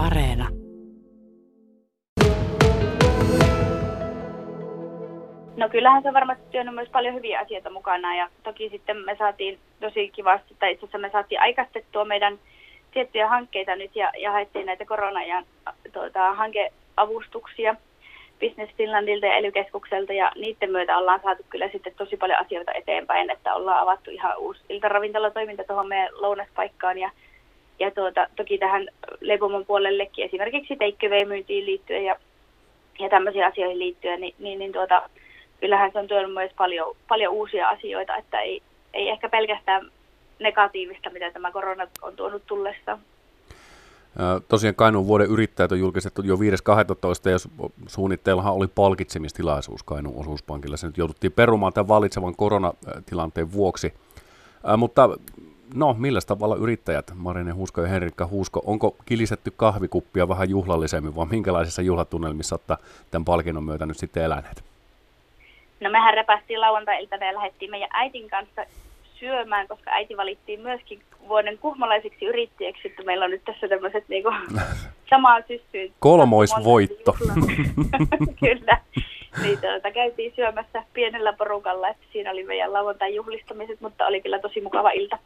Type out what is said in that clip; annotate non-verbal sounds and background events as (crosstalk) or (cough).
Areena. No kyllähän se on varmasti työnyt myös paljon hyviä asioita mukana ja toki sitten me saatiin tosi kivasti, tai itse asiassa me saatiin aikaistettua meidän tiettyjä hankkeita nyt ja, ja haettiin näitä korona-ajan tuota, hankeavustuksia Business Finlandilta ja ely ja niiden myötä ollaan saatu kyllä sitten tosi paljon asioita eteenpäin, että ollaan avattu ihan uusi iltaravintolatoiminta tuohon meidän lounaspaikkaan ja, ja tuota, toki tähän leipomon puolellekin esimerkiksi takeaway-myyntiin liittyen ja, ja tämmöisiin asioihin liittyen, niin, niin, niin tuota, kyllähän se on tuonut myös paljon, paljon uusia asioita, että ei, ei ehkä pelkästään negatiivista, mitä tämä korona on tuonut tullessa. Tosiaan Kainuun vuoden yrittäjät on julkistettu jo 5.12. ja suunnitteellahan oli palkitsemistilaisuus Kainuun osuuspankilla. Se nyt jouduttiin perumaan tämän valitsevan koronatilanteen vuoksi. Mutta no, millä tavalla yrittäjät, Marine Huusko ja Henrikka Huusko, onko kilisetty kahvikuppia vähän juhlallisemmin, vai minkälaisissa juhlatunnelmissa olette tämän palkinnon myötä nyt sitten eläneet? No mehän repästiin lauantai-iltana ja lähdettiin meidän äitin kanssa syömään, koska äiti valittiin myöskin vuoden kuhmalaiseksi yrittäjäksi, että meillä on nyt tässä tämmöiset niinku (laughs) samaa syssyyn. Kolmoisvoitto. (laughs) Kyllä. Niin tuota, käytiin syömässä pienellä porukalla, että siinä oli meidän lauantai juhlistamiset, mutta oli kyllä tosi mukava ilta.